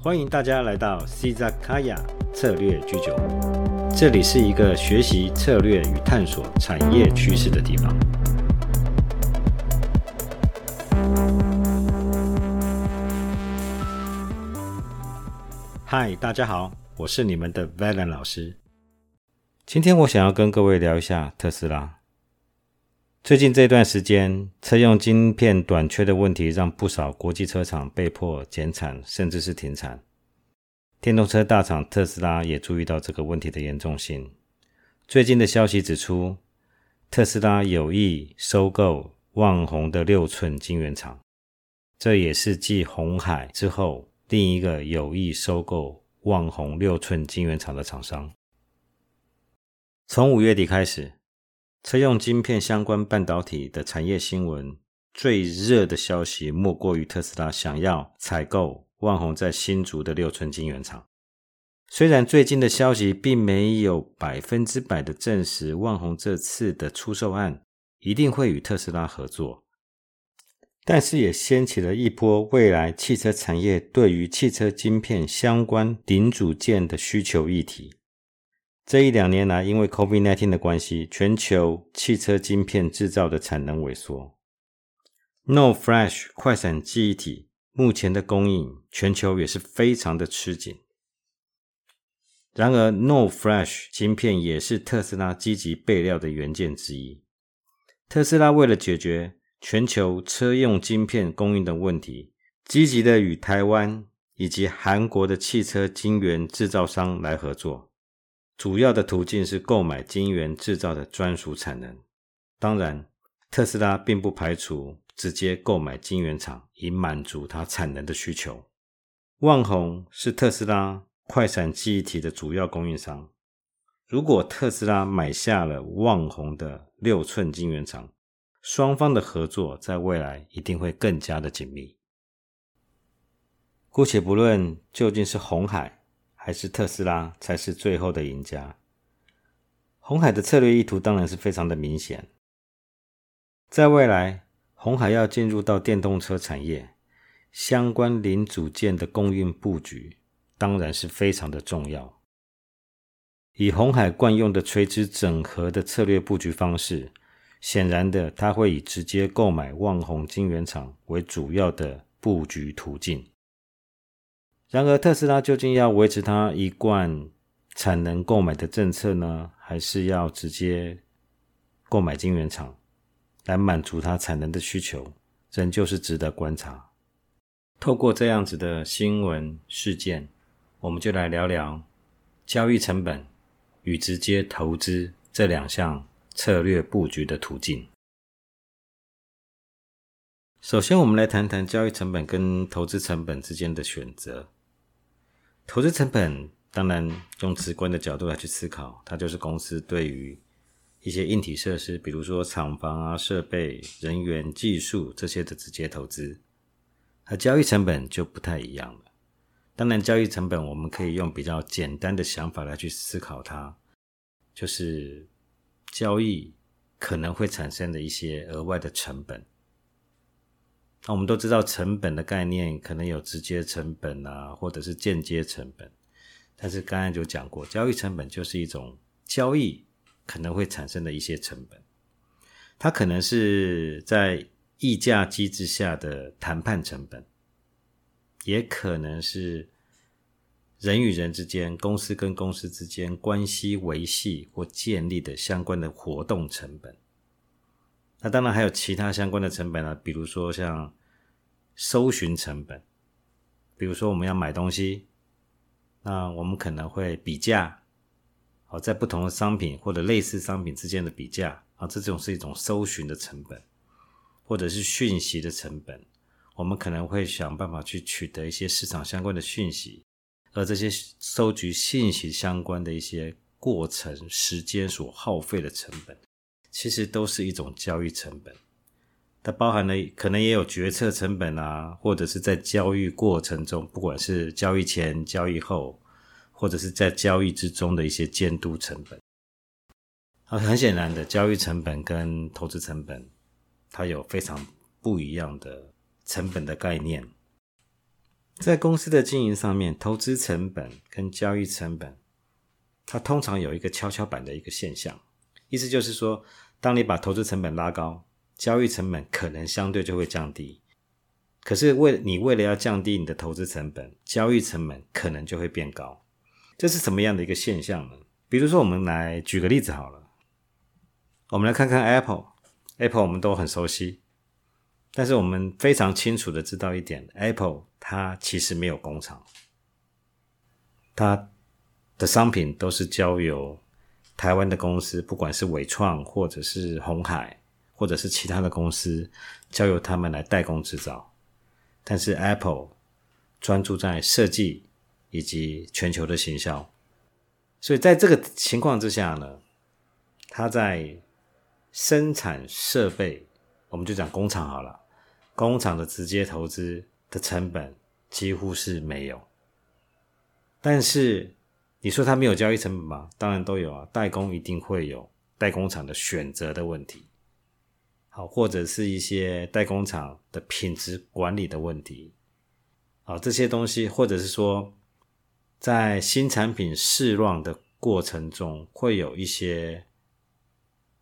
欢迎大家来到 c z a k a y a 策略居酒屋，这里是一个学习策略与探索产业趋势的地方。嗨，大家好，我是你们的 Valen 老师。今天我想要跟各位聊一下特斯拉。最近这段时间，车用晶片短缺的问题让不少国际车厂被迫减产，甚至是停产。电动车大厂特斯拉也注意到这个问题的严重性。最近的消息指出，特斯拉有意收购旺宏的六寸晶圆厂，这也是继红海之后另一个有意收购旺宏六寸晶圆厂的厂商。从五月底开始。车用晶片相关半导体的产业新闻最热的消息，莫过于特斯拉想要采购万宏在新竹的六寸晶圆厂。虽然最近的消息并没有百分之百的证实万宏这次的出售案一定会与特斯拉合作，但是也掀起了一波未来汽车产业对于汽车晶片相关零组件的需求议题。这一两年来，因为 COVID-19 的关系，全球汽车晶片制造的产能萎缩。No Flash 快闪记忆体目前的供应，全球也是非常的吃紧。然而，No Flash 晶片也是特斯拉积极备料的元件之一。特斯拉为了解决全球车用晶片供应的问题，积极的与台湾以及韩国的汽车晶圆制造商来合作。主要的途径是购买晶圆制造的专属产能。当然，特斯拉并不排除直接购买晶圆厂，以满足它产能的需求。旺宏是特斯拉快闪记忆体的主要供应商。如果特斯拉买下了旺宏的六寸晶圆厂，双方的合作在未来一定会更加的紧密。姑且不论究竟是红海。还是特斯拉才是最后的赢家。红海的策略意图当然是非常的明显，在未来，红海要进入到电动车产业，相关零组件的供应布局当然是非常的重要。以红海惯用的垂直整合的策略布局方式，显然的，它会以直接购买旺宏晶圆厂为主要的布局途径。然而，特斯拉究竟要维持它一贯产能购买的政策呢，还是要直接购买晶圆厂来满足它产能的需求，仍旧是值得观察。透过这样子的新闻事件，我们就来聊聊交易成本与直接投资这两项策略布局的途径。首先，我们来谈谈交易成本跟投资成本之间的选择。投资成本当然用直观的角度来去思考，它就是公司对于一些硬体设施，比如说厂房啊、设备、人员、技术这些的直接投资。而交易成本就不太一样了。当然，交易成本我们可以用比较简单的想法来去思考它，就是交易可能会产生的一些额外的成本。那我们都知道成本的概念，可能有直接成本啊，或者是间接成本。但是刚才就讲过，交易成本就是一种交易可能会产生的一些成本。它可能是在议价机制下的谈判成本，也可能是人与人之间、公司跟公司之间关系维系或建立的相关的活动成本。那当然还有其他相关的成本啊，比如说像搜寻成本，比如说我们要买东西，那我们可能会比价，好在不同的商品或者类似商品之间的比价啊，这种是一种搜寻的成本，或者是讯息的成本，我们可能会想办法去取得一些市场相关的讯息，而这些收集信息相关的一些过程时间所耗费的成本。其实都是一种交易成本，它包含了可能也有决策成本啊，或者是在交易过程中，不管是交易前、交易后，或者是在交易之中的一些监督成本。啊，很显然的，交易成本跟投资成本，它有非常不一样的成本的概念。在公司的经营上面，投资成本跟交易成本，它通常有一个跷跷板的一个现象，意思就是说，当你把投资成本拉高，交易成本可能相对就会降低。可是为你为了要降低你的投资成本，交易成本可能就会变高。这是什么样的一个现象呢？比如说，我们来举个例子好了，我们来看看 Apple，Apple 我们都很熟悉。但是我们非常清楚的知道一点，Apple 它其实没有工厂，它的商品都是交由台湾的公司，不管是伟创或者是红海，或者是其他的公司，交由他们来代工制造。但是 Apple 专注在设计以及全球的行销，所以在这个情况之下呢，它在生产设备。我们就讲工厂好了，工厂的直接投资的成本几乎是没有。但是你说它没有交易成本吗？当然都有啊，代工一定会有代工厂的选择的问题，好，或者是一些代工厂的品质管理的问题，好，这些东西，或者是说在新产品试乱的过程中，会有一些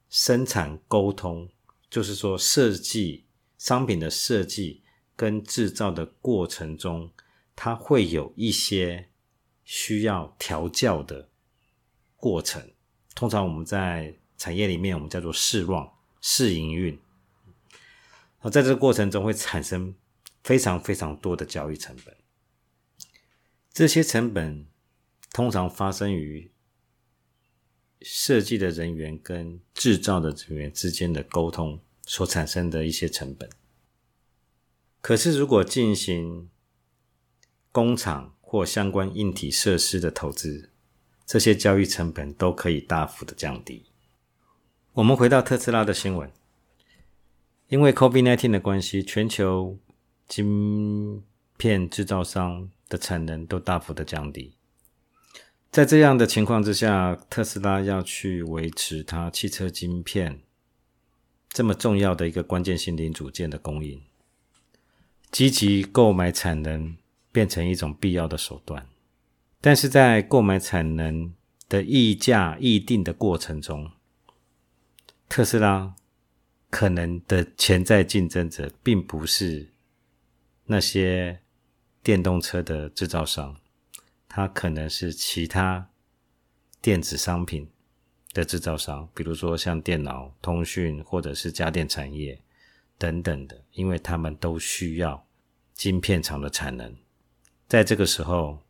生产沟通。就是说，设计商品的设计跟制造的过程中，它会有一些需要调教的过程。通常我们在产业里面，我们叫做试乱、试营运。而在这个过程中，会产生非常非常多的交易成本。这些成本通常发生于设计的人员跟制造的人员之间的沟通。所产生的一些成本，可是如果进行工厂或相关硬体设施的投资，这些交易成本都可以大幅的降低。我们回到特斯拉的新闻，因为 COVID-19 的关系，全球晶片制造商的产能都大幅的降低。在这样的情况之下，特斯拉要去维持它汽车晶片。这么重要的一个关键性零组件的供应，积极购买产能变成一种必要的手段。但是在购买产能的议价议定的过程中，特斯拉可能的潜在竞争者并不是那些电动车的制造商，它可能是其他电子商品。的制造商，比如说像电脑、通讯或者是家电产业等等的，因为他们都需要晶片厂的产能。在这个时候，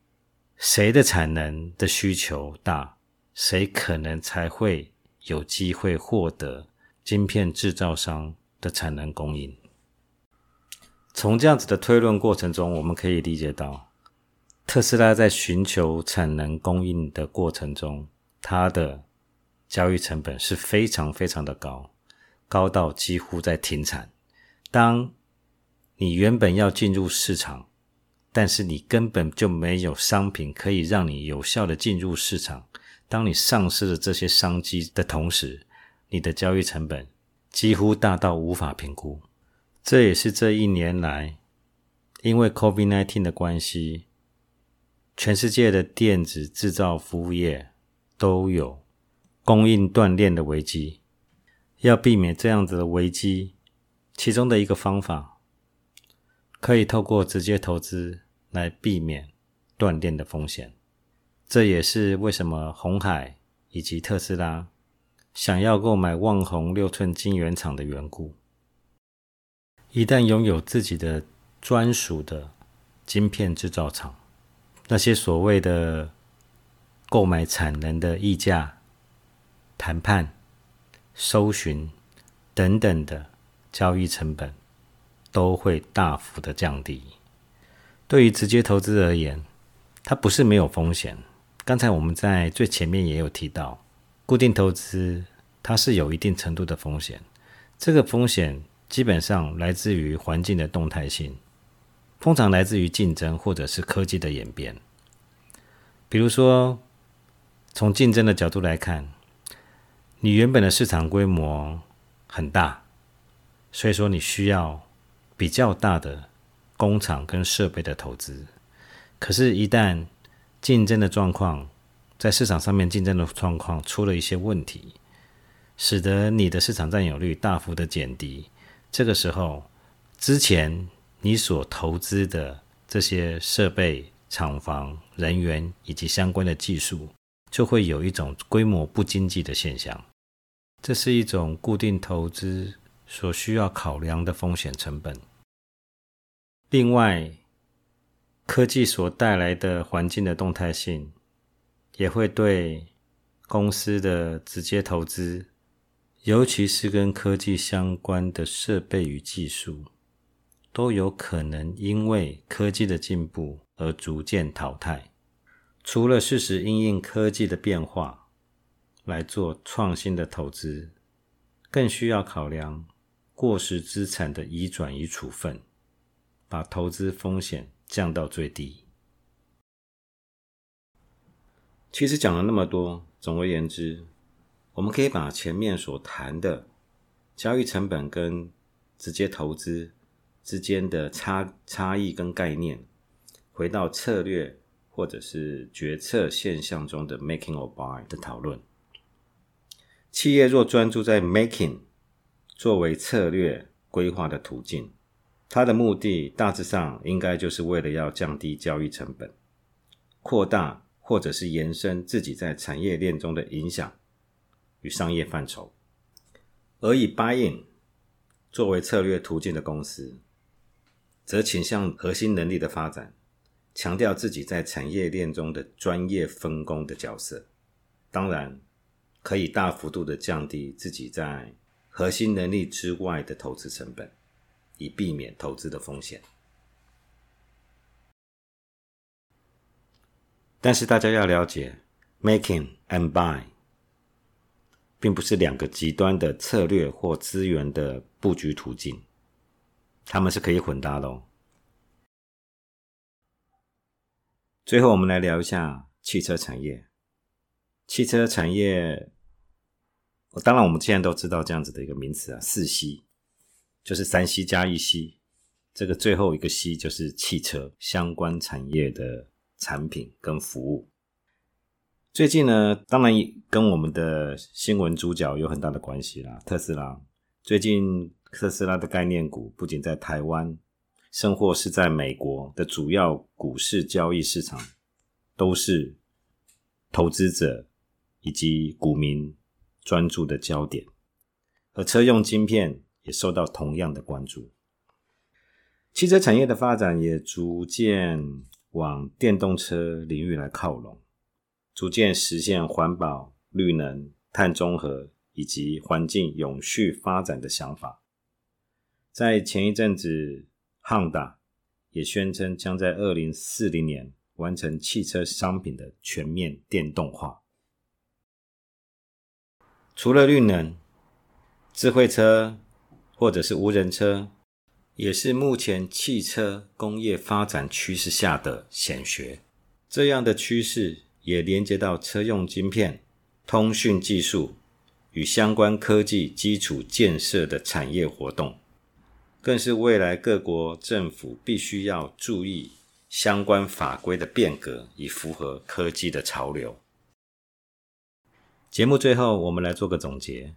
谁的产能的需求大，谁可能才会有机会获得晶片制造商的产能供应。从这样子的推论过程中，我们可以理解到，特斯拉在寻求产能供应的过程中，它的交易成本是非常非常的高，高到几乎在停产。当你原本要进入市场，但是你根本就没有商品可以让你有效的进入市场。当你丧失了这些商机的同时，你的交易成本几乎大到无法评估。这也是这一年来，因为 COVID-19 的关系，全世界的电子制造服务业都有。供应断链的危机，要避免这样子的危机，其中的一个方法，可以透过直接投资来避免断电的风险。这也是为什么红海以及特斯拉想要购买旺宏六寸晶圆厂的缘故。一旦拥有自己的专属的晶片制造厂，那些所谓的购买产能的溢价。谈判、搜寻等等的交易成本都会大幅的降低。对于直接投资而言，它不是没有风险。刚才我们在最前面也有提到，固定投资它是有一定程度的风险。这个风险基本上来自于环境的动态性，通常来自于竞争或者是科技的演变。比如说，从竞争的角度来看。你原本的市场规模很大，所以说你需要比较大的工厂跟设备的投资。可是，一旦竞争的状况在市场上面竞争的状况出了一些问题，使得你的市场占有率大幅的减低，这个时候，之前你所投资的这些设备、厂房、人员以及相关的技术，就会有一种规模不经济的现象。这是一种固定投资所需要考量的风险成本。另外，科技所带来的环境的动态性，也会对公司的直接投资，尤其是跟科技相关的设备与技术，都有可能因为科技的进步而逐渐淘汰。除了适时应应科技的变化来做创新的投资，更需要考量过时资产的移转与处分。把投资风险降到最低。其实讲了那么多，总而言之，我们可以把前面所谈的交易成本跟直接投资之间的差差异跟概念，回到策略或者是决策现象中的 making or buy 的讨论。企业若专注在 making 作为策略规划的途径。它的目的大致上应该就是为了要降低交易成本，扩大或者是延伸自己在产业链中的影响与商业范畴。而以 buy in 作为策略途径的公司，则倾向核心能力的发展，强调自己在产业链中的专业分工的角色。当然，可以大幅度的降低自己在核心能力之外的投资成本。以避免投资的风险，但是大家要了解，making and buy 并不是两个极端的策略或资源的布局途径，它们是可以混搭的哦。最后，我们来聊一下汽车产业。汽车产业，当然我们现在都知道这样子的一个名词啊，四 C。就是三 C 加一 C，这个最后一个 C 就是汽车相关产业的产品跟服务。最近呢，当然跟我们的新闻主角有很大的关系啦。特斯拉最近，特斯拉的概念股不仅在台湾，甚或是在美国的主要股市交易市场，都是投资者以及股民专注的焦点。而车用晶片。也受到同样的关注。汽车产业的发展也逐渐往电动车领域来靠拢，逐渐实现环保、绿能、碳中和以及环境永续发展的想法。在前一阵子汉达也宣称将在二零四零年完成汽车商品的全面电动化。除了绿能，智慧车。或者是无人车，也是目前汽车工业发展趋势下的显学。这样的趋势也连接到车用晶片、通讯技术与相关科技基础建设的产业活动，更是未来各国政府必须要注意相关法规的变革，以符合科技的潮流。节目最后，我们来做个总结。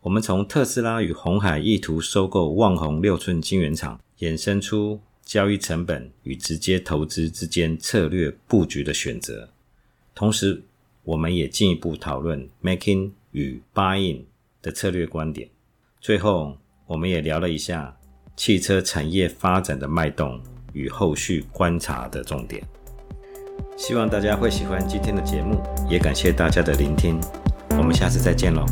我们从特斯拉与红海意图收购旺宏六寸晶圆厂，衍生出交易成本与直接投资之间策略布局的选择。同时，我们也进一步讨论 making 与 buying 的策略观点。最后，我们也聊了一下汽车产业发展的脉动与后续观察的重点。希望大家会喜欢今天的节目，也感谢大家的聆听。我们下次再见喽。